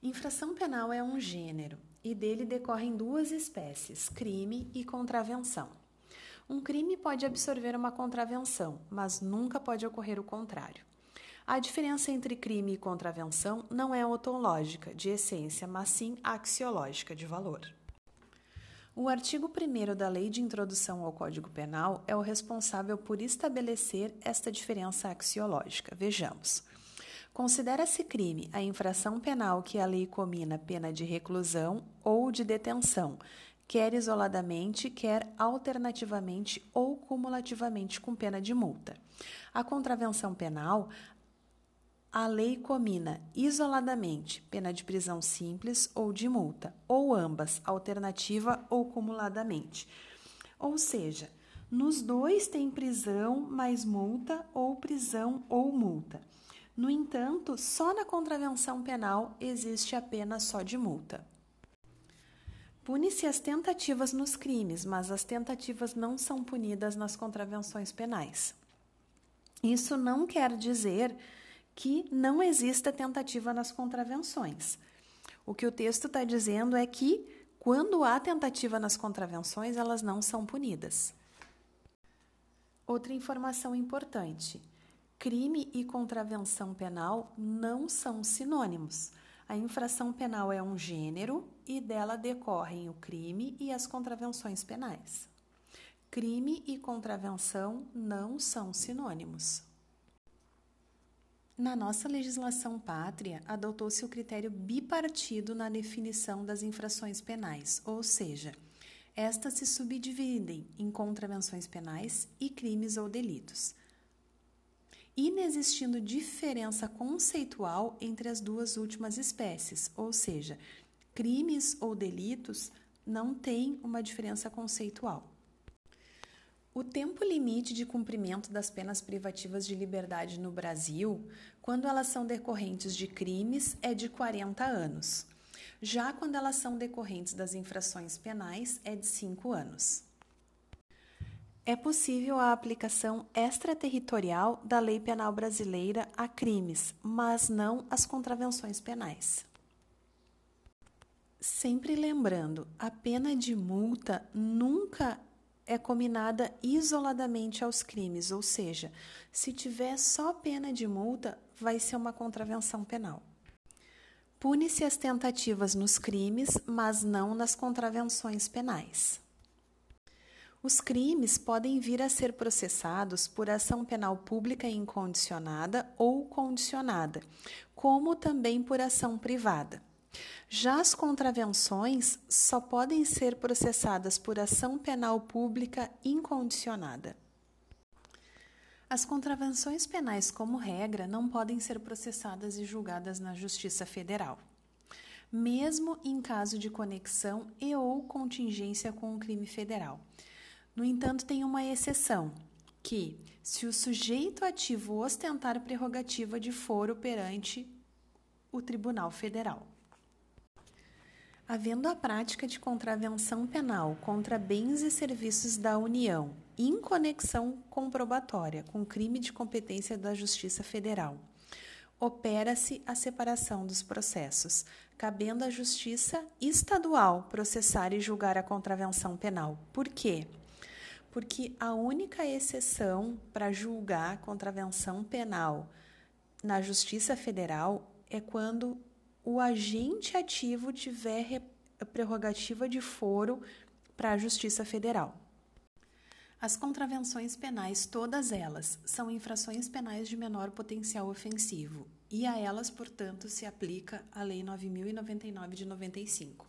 Infração penal é um gênero e dele decorrem duas espécies, crime e contravenção. Um crime pode absorver uma contravenção, mas nunca pode ocorrer o contrário. A diferença entre crime e contravenção não é ontológica, de essência, mas sim axiológica, de valor. O artigo 1 da Lei de Introdução ao Código Penal é o responsável por estabelecer esta diferença axiológica. Vejamos. Considera-se crime a infração penal que a lei comina pena de reclusão ou de detenção, quer isoladamente, quer alternativamente ou cumulativamente com pena de multa. A contravenção penal a lei comina isoladamente pena de prisão simples ou de multa, ou ambas, alternativa ou cumuladamente. Ou seja, nos dois tem prisão mais multa ou prisão ou multa. No entanto, só na contravenção penal existe a pena só de multa. Pune-se as tentativas nos crimes, mas as tentativas não são punidas nas contravenções penais. Isso não quer dizer que não exista tentativa nas contravenções. O que o texto está dizendo é que, quando há tentativa nas contravenções, elas não são punidas. Outra informação importante crime e contravenção penal não são sinônimos. A infração penal é um gênero e dela decorrem o crime e as contravenções penais. Crime e contravenção não são sinônimos. Na nossa legislação pátria, adotou-se o critério bipartido na definição das infrações penais, ou seja, estas se subdividem em contravenções penais e crimes ou delitos inexistindo diferença conceitual entre as duas últimas espécies, ou seja, crimes ou delitos não têm uma diferença conceitual. O tempo limite de cumprimento das penas privativas de liberdade no Brasil, quando elas são decorrentes de crimes, é de 40 anos. Já quando elas são decorrentes das infrações penais, é de 5 anos é possível a aplicação extraterritorial da lei penal brasileira a crimes, mas não às contravenções penais. Sempre lembrando, a pena de multa nunca é combinada isoladamente aos crimes, ou seja, se tiver só pena de multa, vai ser uma contravenção penal. Pune-se as tentativas nos crimes, mas não nas contravenções penais. Os crimes podem vir a ser processados por ação penal pública incondicionada ou condicionada, como também por ação privada. Já as contravenções só podem ser processadas por ação penal pública incondicionada. As contravenções penais, como regra, não podem ser processadas e julgadas na Justiça Federal, mesmo em caso de conexão e ou contingência com o crime federal. No entanto, tem uma exceção, que, se o sujeito ativo ostentar prerrogativa de foro perante o Tribunal Federal. Havendo a prática de contravenção penal contra bens e serviços da União em conexão comprobatória com crime de competência da Justiça Federal, opera-se a separação dos processos, cabendo à Justiça Estadual processar e julgar a contravenção penal. Por quê? Porque a única exceção para julgar contravenção penal na Justiça Federal é quando o agente ativo tiver prerrogativa de foro para a Justiça Federal. As contravenções penais, todas elas, são infrações penais de menor potencial ofensivo e a elas, portanto, se aplica a Lei 9099 de 95.